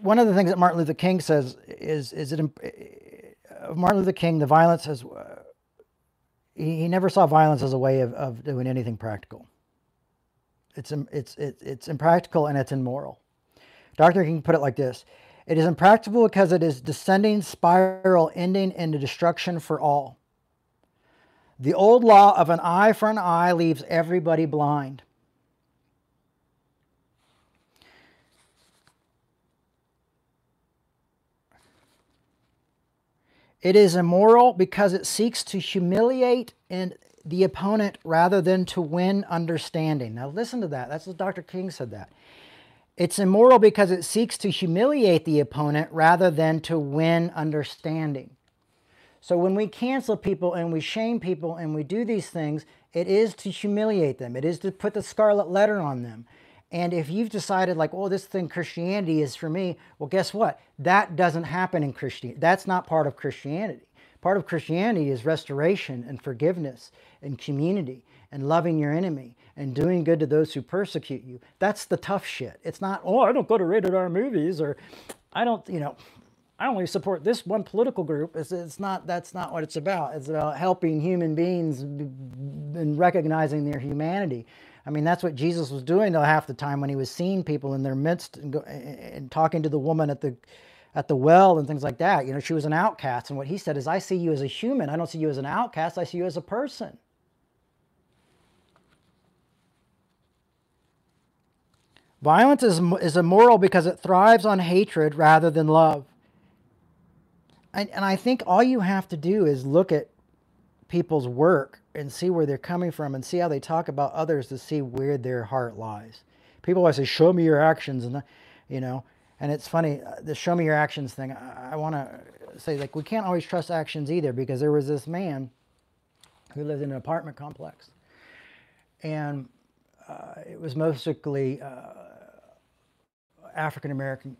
[SPEAKER 2] one of the things that Martin Luther King says is is it of Martin Luther King the violence has uh, he, he never saw violence as a way of, of doing anything practical. It's it's it's it's impractical and it's immoral. Dr. King put it like this It is impractical because it is descending spiral ending in destruction for all. The old law of an eye for an eye leaves everybody blind. It is immoral because it seeks to humiliate in the opponent rather than to win understanding. Now listen to that. That's what Dr. King said that. It's immoral because it seeks to humiliate the opponent rather than to win understanding. So when we cancel people and we shame people and we do these things, it is to humiliate them. It is to put the scarlet letter on them. And if you've decided like, oh, this thing Christianity is for me, well, guess what? That doesn't happen in Christianity. That's not part of Christianity. Part of Christianity is restoration and forgiveness and community and loving your enemy and doing good to those who persecute you. That's the tough shit. It's not, oh, I don't go to rated R movies or I don't, you know, I only support this one political group. It's, it's not, that's not what it's about. It's about helping human beings and recognizing their humanity. I mean, that's what Jesus was doing half the time when he was seeing people in their midst and, go, and talking to the woman at the, at the well and things like that. You know, she was an outcast. And what he said is, I see you as a human. I don't see you as an outcast. I see you as a person. Violence is, is immoral because it thrives on hatred rather than love. And, and I think all you have to do is look at people's work and see where they're coming from and see how they talk about others to see where their heart lies. People always say, "Show me your actions," and you know, and it's funny uh, the "show me your actions" thing. I, I want to say like we can't always trust actions either because there was this man who lived in an apartment complex, and uh, it was mostly uh, African American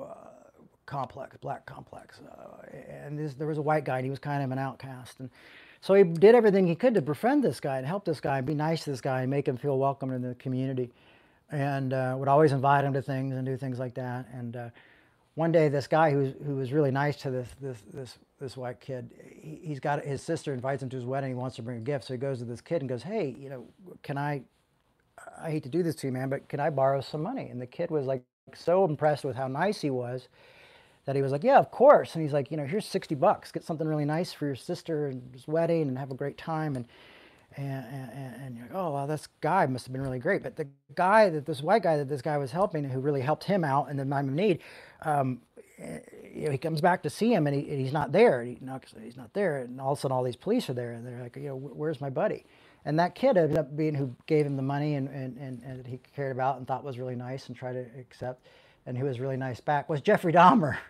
[SPEAKER 2] uh, complex, black complex, uh, and this, there was a white guy and he was kind of an outcast and so he did everything he could to befriend this guy and help this guy and be nice to this guy and make him feel welcome in the community. And uh, would always invite him to things and do things like that. And uh, one day, this guy who was, who was really nice to this, this, this, this white kid, he, he's got his sister invites him to his wedding. He wants to bring a gift. So he goes to this kid and goes, Hey, you know, can I, I hate to do this to you, man, but can I borrow some money? And the kid was like so impressed with how nice he was that he was like, yeah, of course. And he's like, you know, here's 60 bucks. Get something really nice for your sister and his wedding and have a great time. And, and, and, and you're like, oh, this guy must have been really great. But the guy that this white guy that this guy was helping, who really helped him out in the time of need, um, you know, he comes back to see him and, he, and he's not there. He knocks, he's not there. And all of a sudden, all these police are there. And they're like, you know, where's my buddy? And that kid ended up being who gave him the money and, and, and, and he cared about and thought was really nice and tried to accept and who was really nice back was Jeffrey Dahmer.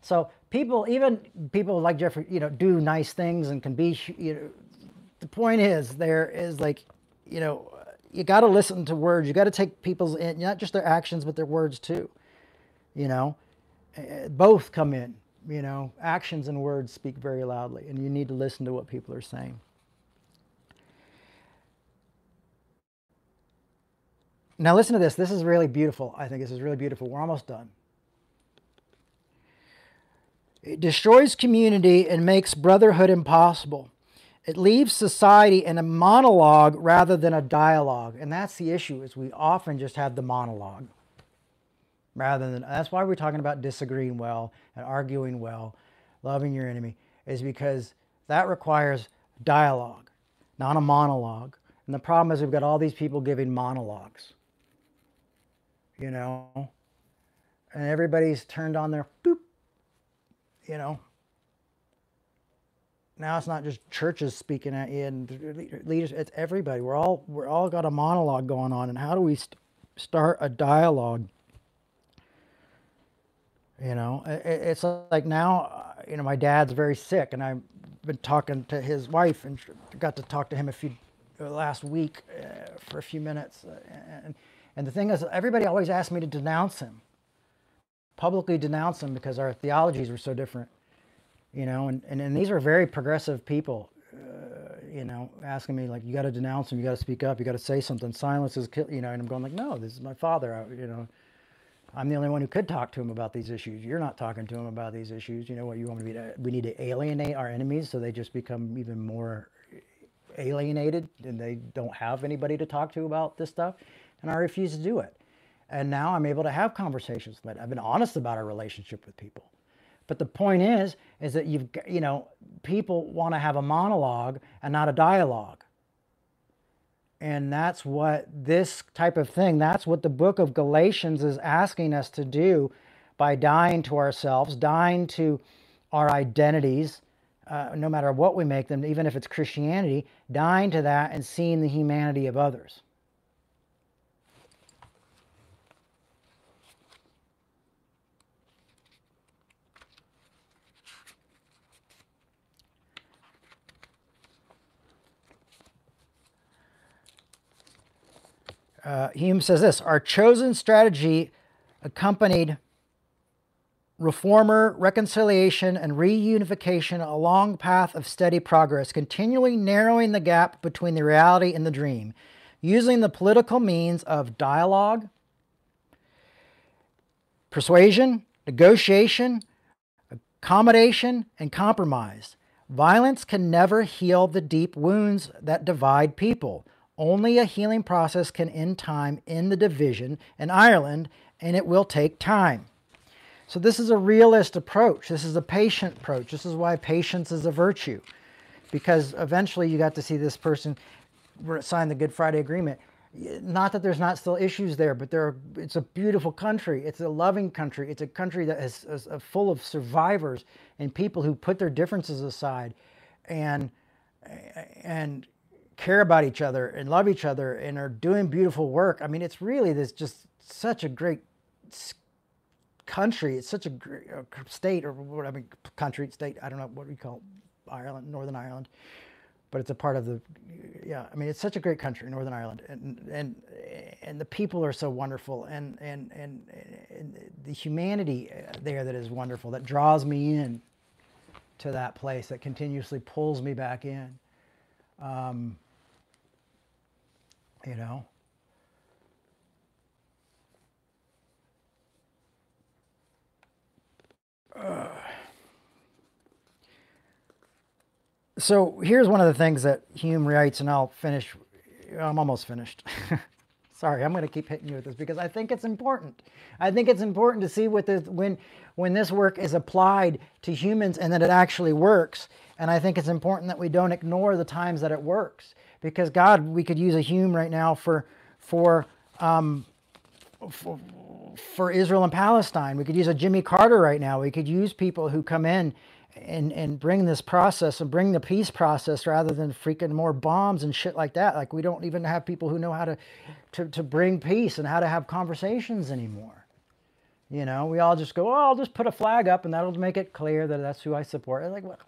[SPEAKER 2] So people, even people like Jeffrey, you know, do nice things and can be, you know, the point is there is like, you know, you got to listen to words. You got to take people's, in, not just their actions, but their words too. You know, eh, both come in, you know, actions and words speak very loudly and you need to listen to what people are saying. Now listen to this. This is really beautiful. I think this is really beautiful. We're almost done. It destroys community and makes brotherhood impossible. It leaves society in a monologue rather than a dialogue. And that's the issue is we often just have the monologue rather than that's why we're talking about disagreeing well and arguing well, loving your enemy is because that requires dialogue, not a monologue. And the problem is we've got all these people giving monologues. You know, and everybody's turned on their boop you know, now it's not just churches speaking at you and leaders it's everybody. We're all we're all got a monologue going on and how do we st- start a dialogue? You know it, it's like now you know my dad's very sick and i've been talking to his wife and got to talk to him a few uh, last week uh, for a few minutes uh, and and the thing is everybody always asks me to denounce him publicly denounce them because our theologies were so different, you know, and, and, and these are very progressive people, uh, you know, asking me like, you got to denounce them, you got to speak up, you got to say something, silence is, kill, you know, and I'm going like, no, this is my father, I, you know, I'm the only one who could talk to him about these issues. You're not talking to him about these issues. You know what you want me to be? We need to alienate our enemies so they just become even more alienated and they don't have anybody to talk to about this stuff. And I refuse to do it. And now I'm able to have conversations with I've been honest about our relationship with people. But the point is, is that you've, you know, people want to have a monologue and not a dialogue. And that's what this type of thing, that's what the book of Galatians is asking us to do by dying to ourselves, dying to our identities, uh, no matter what we make them, even if it's Christianity, dying to that and seeing the humanity of others. Uh, Hume says this Our chosen strategy accompanied reformer, reconciliation, and reunification a long path of steady progress, continually narrowing the gap between the reality and the dream, using the political means of dialogue, persuasion, negotiation, accommodation, and compromise. Violence can never heal the deep wounds that divide people. Only a healing process can end time in the division in Ireland, and it will take time. So, this is a realist approach. This is a patient approach. This is why patience is a virtue, because eventually you got to see this person sign the Good Friday Agreement. not that there's not still issues there, but there are, it's a beautiful country. It's a loving country. It's a country that is, is, is full of survivors and people who put their differences aside and and care about each other and love each other and are doing beautiful work. I mean, it's really this just such a great country. It's such a great uh, state or what I mean, country, state. I don't know what we call Ireland, Northern Ireland but it's a part of the yeah i mean it's such a great country northern ireland and and and the people are so wonderful and and and, and the humanity there that is wonderful that draws me in to that place that continuously pulls me back in um, you know uh, so here's one of the things that Hume writes, and I'll finish. I'm almost finished. Sorry, I'm going to keep hitting you with this because I think it's important. I think it's important to see what this, when when this work is applied to humans and that it actually works. And I think it's important that we don't ignore the times that it works because God, we could use a Hume right now for for um, for, for Israel and Palestine. We could use a Jimmy Carter right now. We could use people who come in and and bring this process and bring the peace process rather than freaking more bombs and shit like that. Like we don't even have people who know how to to, to bring peace and how to have conversations anymore. You know, we all just go, oh, I'll just put a flag up and that'll make it clear that that's who I support. like, well,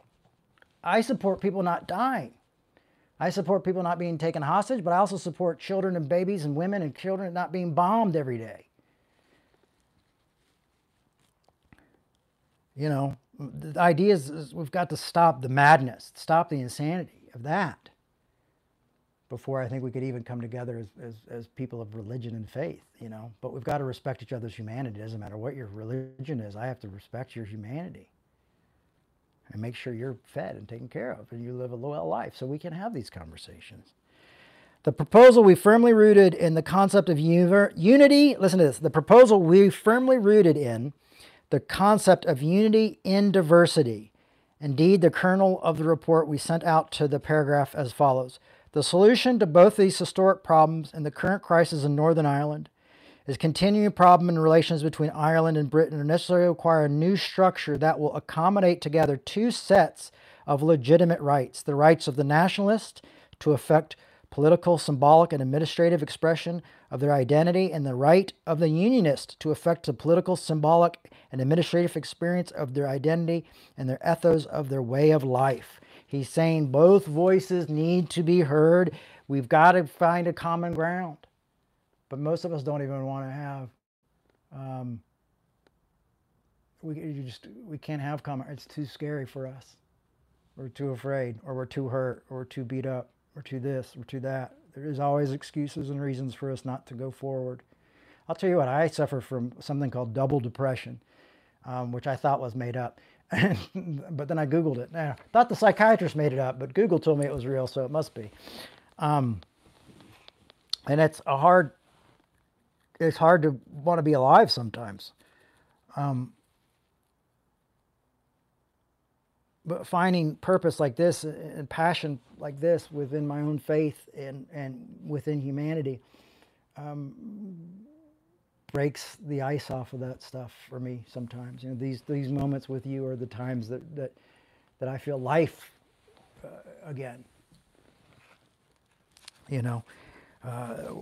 [SPEAKER 2] I support people not dying. I support people not being taken hostage, but I also support children and babies and women and children not being bombed every day. You know, the idea is, is we've got to stop the madness, stop the insanity of that before I think we could even come together as, as, as, people of religion and faith, you know. But we've got to respect each other's humanity. It doesn't matter what your religion is. I have to respect your humanity and make sure you're fed and taken care of and you live a loyal life so we can have these conversations. The proposal we firmly rooted in the concept of unity, listen to this, the proposal we firmly rooted in the concept of unity in diversity. Indeed, the kernel of the report we sent out to the paragraph as follows. The solution to both these historic problems and the current crisis in Northern Ireland is continuing problem in relations between Ireland and Britain to acquire a new structure that will accommodate together two sets of legitimate rights the rights of the nationalist to effect political, symbolic, and administrative expression of their identity, and the right of the unionist to effect the political, symbolic, and administrative experience of their identity and their ethos of their way of life. He's saying both voices need to be heard. We've got to find a common ground. But most of us don't even want to have. Um, we just we can't have common. It's too scary for us. We're too afraid, or we're too hurt, or too beat up or too this or too that. There is always excuses and reasons for us not to go forward. I'll tell you what, I suffer from something called double depression, um, which I thought was made up. but then I Googled it. I thought the psychiatrist made it up, but Google told me it was real, so it must be. Um, and it's a hard, it's hard to want to be alive sometimes. Um, but finding purpose like this and passion like this within my own faith and, and within humanity um, breaks the ice off of that stuff for me sometimes. You know, these these moments with you are the times that that that I feel life uh, again. You know, uh,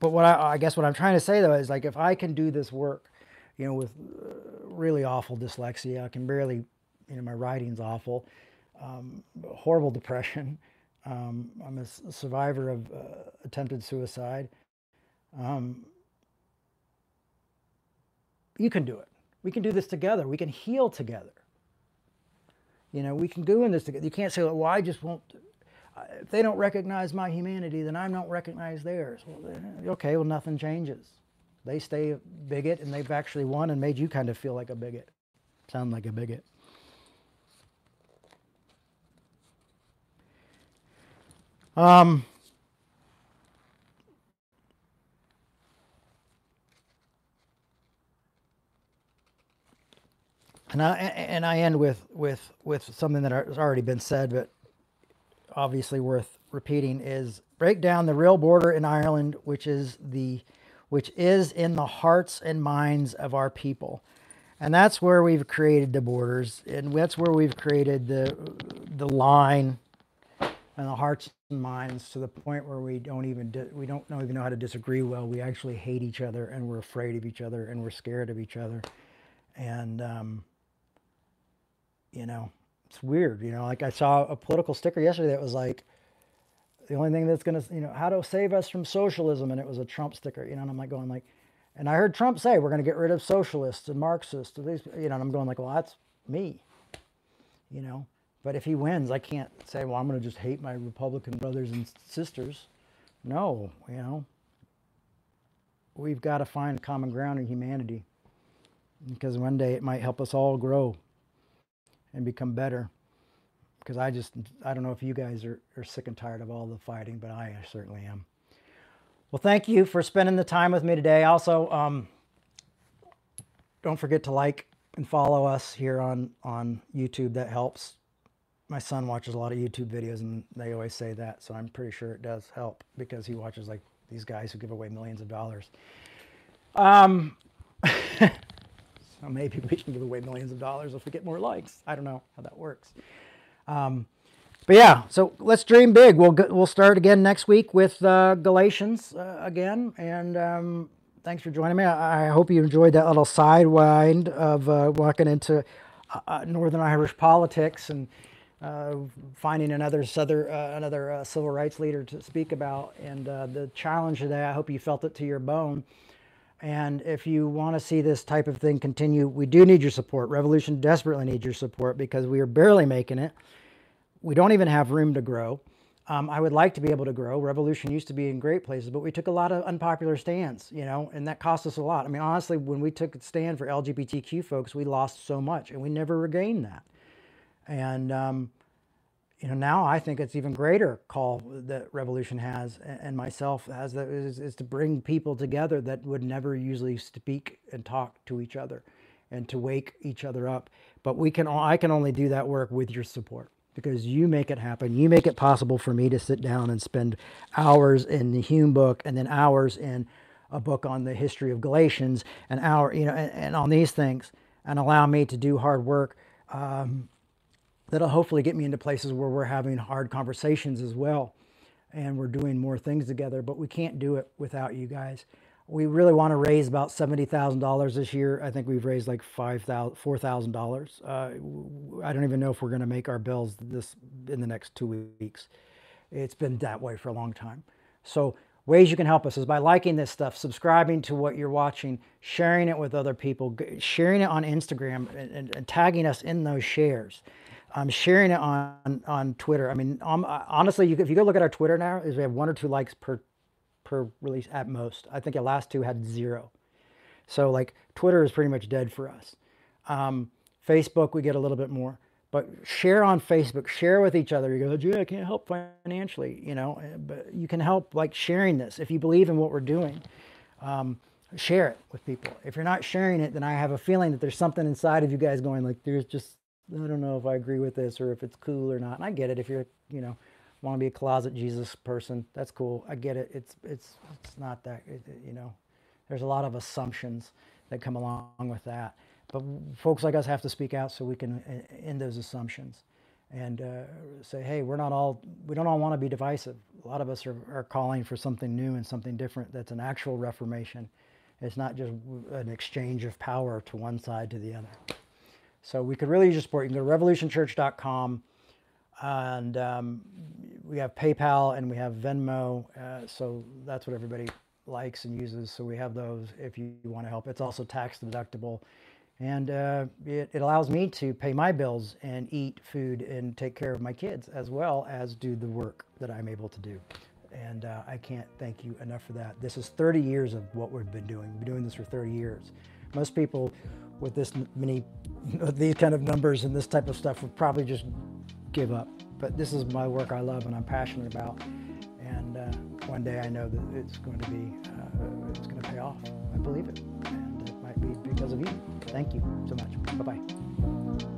[SPEAKER 2] but what I, I guess what I'm trying to say though is like if I can do this work you know, with uh, really awful dyslexia. I can barely, you know, my writing's awful. Um, horrible depression. Um, I'm a survivor of uh, attempted suicide. Um, you can do it. We can do this together. We can heal together. You know, we can do in this together. You can't say, well, I just won't. If they don't recognize my humanity, then I don't recognize theirs. Well, okay, well, nothing changes. They stay bigot and they've actually won and made you kind of feel like a bigot, sound like a bigot. Um, and I and I end with with with something that has already been said, but obviously worth repeating is break down the real border in Ireland, which is the which is in the hearts and minds of our people. And that's where we've created the borders, and that's where we've created the the line and the hearts and minds to the point where we don't even we don't know, even know how to disagree well. We actually hate each other, and we're afraid of each other, and we're scared of each other, and um, you know, it's weird. You know, like I saw a political sticker yesterday that was like, the only thing that's gonna, you know, how to save us from socialism, and it was a Trump sticker. You know, and I'm like going like, and I heard Trump say we're gonna get rid of socialists and Marxists. At least, you know, and I'm going like, well, that's me. You know, but if he wins, I can't say, well, I'm gonna just hate my Republican brothers and sisters. No, you know, we've got to find common ground in humanity because one day it might help us all grow and become better. Because I just, I don't know if you guys are, are sick and tired of all the fighting, but I certainly am. Well, thank you for spending the time with me today. Also, um, don't forget to like and follow us here on, on YouTube. That helps. My son watches a lot of YouTube videos and they always say that. So I'm pretty sure it does help because he watches like these guys who give away millions of dollars. Um, so maybe we can give away millions of dollars if we get more likes. I don't know how that works. Um, but yeah, so let's dream big. We'll we'll start again next week with uh, Galatians uh, again, and um, thanks for joining me. I, I, hope you enjoyed that little sidewind of uh, walking into uh, uh, Northern Irish politics and uh, finding another southern, another civil rights leader to speak about, and the challenge today. I hope you felt it to your bone. And if you want to see this type of thing continue, we do need your support. Revolution desperately needs your support because we are barely making it. We don't even have room to grow. Um, I would like to be able to grow. Revolution used to be in great places, but we took a lot of unpopular stands, you know, and that cost us a lot. I mean, honestly, when we took a stand for LGBTQ folks, we lost so much, and we never regained that. And um, you know, now I think it's even greater call that Revolution has and myself has that is, is to bring people together that would never usually speak and talk to each other and to wake each other up. But we can, I can only do that work with your support because you make it happen. You make it possible for me to sit down and spend hours in the Hume book and then hours in a book on the history of Galatians and hour, you know, and, and on these things and allow me to do hard work. Um, that'll hopefully get me into places where we're having hard conversations as well and we're doing more things together but we can't do it without you guys. We really want to raise about $70000 this year. I think we've raised like $4000 uh, i don't even know if we're going to make our bills this in the next two weeks. It's been that way for a long time. So ways you can help us is by liking this stuff subscribing to what you're watching sharing it with other people sharing it on instagram and, and, and tagging us in those shares I'm sharing it on on Twitter. I mean, um, honestly, you, if you go look at our Twitter now, is we have one or two likes per per release at most. I think the last two had zero. So like Twitter is pretty much dead for us. Um, Facebook, we get a little bit more. But share on Facebook, share with each other. You go, gee, I can't help financially, you know, eh, but you can help like sharing this. If you believe in what we're doing, um, share it with people. If you're not sharing it, then I have a feeling that there's something inside of you guys going like, there's just I don't know if I agree with this or if it's cool or not. And I get it if you're, you know, want to be a closet Jesus person. That's cool. I get it. It's it's it's not that it, you know. There's a lot of assumptions that come along with that. But folks like us have to speak out so we can end those assumptions and uh, say, hey, we're not all we don't all want to be divisive. A lot of us are, are calling for something new and something different. That's an actual reformation. It's not just an exchange of power to one side to the other. So we could really use your support. You can go to revolutionchurch.com and um, we have PayPal and we have Venmo. Uh, so that's what everybody likes and uses. So we have those if you, want to help. It's also tax deductible. And uh, it, it allows me to pay my bills and eat food and take care of my kids as well as do the work that I'm able to do. And uh, I can't thank you enough for that. This is 30 years of what we've been doing. We've been doing this for 30 years. Most people with this many, these kind of numbers and this type of stuff would probably just give up. But this is my work I love and I'm passionate about. And uh, one day I know that it's going to be, uh, it's going to pay off. I believe it. And it might be because of you. Thank you so much. Bye-bye.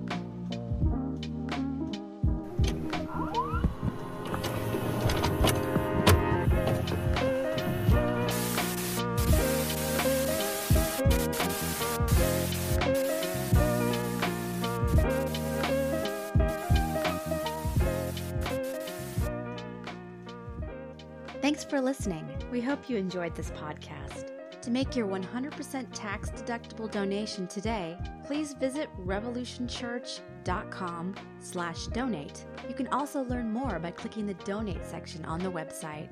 [SPEAKER 1] For listening. We hope you enjoyed this podcast. To make your 100% tax deductible donation today, please visit revolutionchurch.com slash donate. You can also learn more by clicking the donate section on the website.